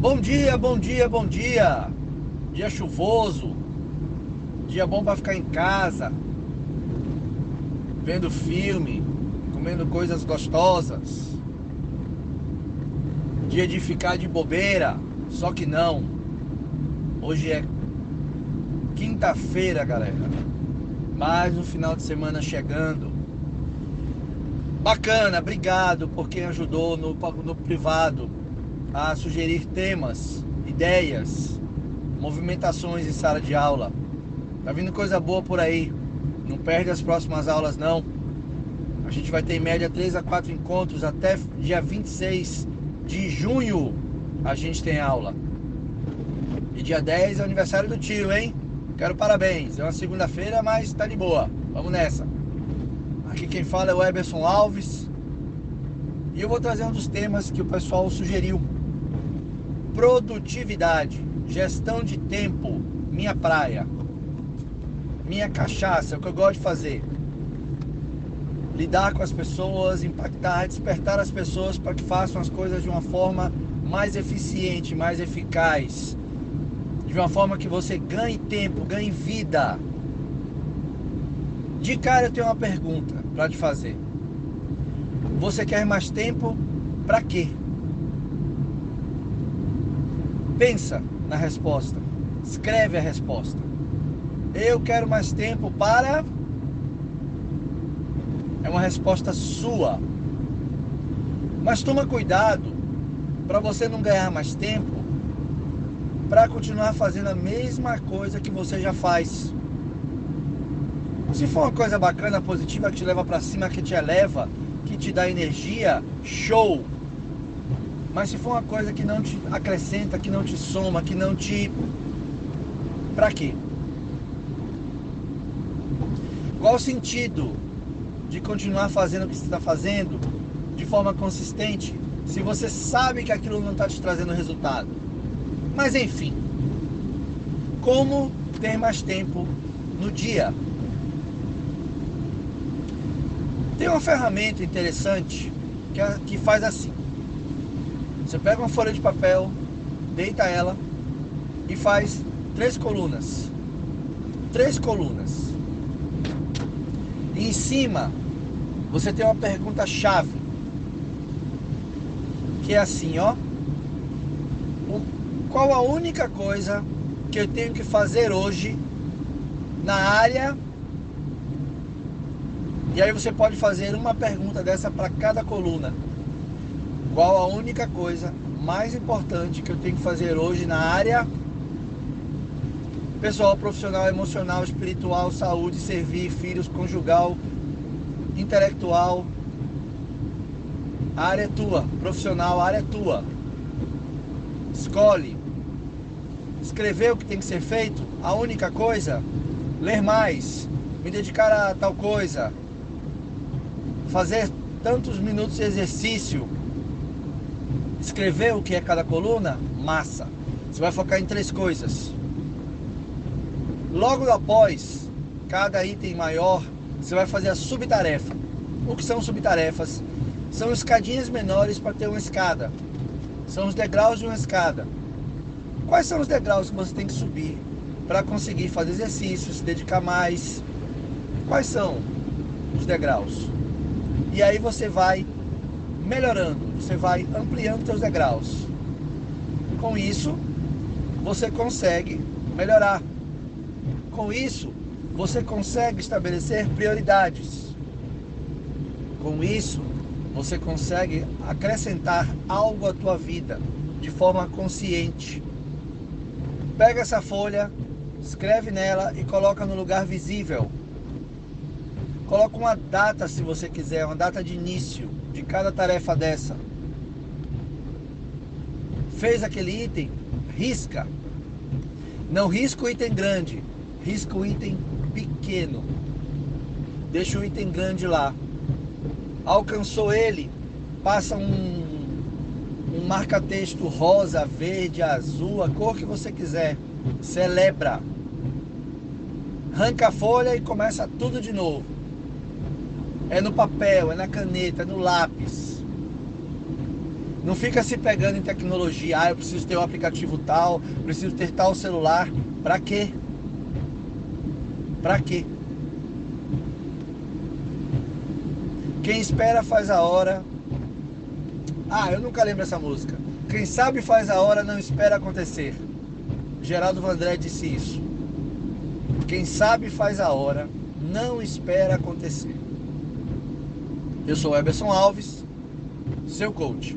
Bom dia, bom dia, bom dia. Dia chuvoso. Dia bom para ficar em casa. Vendo filme, comendo coisas gostosas. Dia de ficar de bobeira. Só que não. Hoje é quinta-feira, galera. Mais um final de semana chegando. Bacana, obrigado por quem ajudou no, no privado a sugerir temas, ideias, movimentações em sala de aula. Tá vindo coisa boa por aí. Não perde as próximas aulas não. A gente vai ter em média 3 a 4 encontros até dia 26 de junho. A gente tem aula. E dia 10 é aniversário do tio, hein? Quero parabéns. É uma segunda-feira, mas tá de boa. Vamos nessa. Aqui quem fala é o Eberson Alves. E eu vou trazer um dos temas que o pessoal sugeriu produtividade, gestão de tempo, minha praia, minha cachaça, é o que eu gosto de fazer. Lidar com as pessoas, impactar, despertar as pessoas para que façam as coisas de uma forma mais eficiente, mais eficaz, de uma forma que você ganhe tempo, ganhe vida. De cara eu tenho uma pergunta para te fazer. Você quer mais tempo para quê? Pensa na resposta. Escreve a resposta. Eu quero mais tempo para. É uma resposta sua. Mas toma cuidado para você não ganhar mais tempo para continuar fazendo a mesma coisa que você já faz. Se for uma coisa bacana, positiva, que te leva para cima, que te eleva, que te dá energia, show! Mas se for uma coisa que não te acrescenta, que não te soma, que não te. Pra quê? Qual o sentido de continuar fazendo o que você está fazendo de forma consistente se você sabe que aquilo não está te trazendo resultado? Mas enfim, como ter mais tempo no dia? Tem uma ferramenta interessante que, que faz assim. Você pega uma folha de papel, deita ela e faz três colunas. Três colunas. E em cima você tem uma pergunta chave. Que é assim, ó. Qual a única coisa que eu tenho que fazer hoje na área? E aí você pode fazer uma pergunta dessa para cada coluna. Qual a única coisa mais importante que eu tenho que fazer hoje na área pessoal, profissional, emocional, espiritual, saúde, servir, filhos, conjugal, intelectual? A área é tua, profissional, a área é tua. Escolhe. Escrever o que tem que ser feito, a única coisa, ler mais, me dedicar a tal coisa, fazer tantos minutos de exercício, escrever o que é cada coluna, massa. Você vai focar em três coisas. Logo após cada item maior, você vai fazer a subtarefa. O que são subtarefas? São escadinhas menores para ter uma escada. São os degraus de uma escada. Quais são os degraus que você tem que subir para conseguir fazer exercícios, se dedicar mais? Quais são os degraus? E aí você vai melhorando, você vai ampliando seus degraus. Com isso, você consegue melhorar. Com isso, você consegue estabelecer prioridades. Com isso, você consegue acrescentar algo à tua vida de forma consciente. Pega essa folha, escreve nela e coloca no lugar visível. Coloca uma data se você quiser, uma data de início de cada tarefa dessa. Fez aquele item, risca. Não risca o item grande, risca o item pequeno. Deixa o item grande lá. Alcançou ele, passa um, um marca-texto rosa, verde, azul, a cor que você quiser. Celebra. Arranca a folha e começa tudo de novo. É no papel, é na caneta, é no lápis. Não fica se pegando em tecnologia, ah, eu preciso ter um aplicativo tal, preciso ter tal celular. Para quê? Para quê? Quem espera faz a hora. Ah, eu nunca lembro essa música. Quem sabe faz a hora, não espera acontecer. Geraldo Vandré disse isso. Quem sabe faz a hora, não espera acontecer. Eu sou Eberson Alves, seu coach.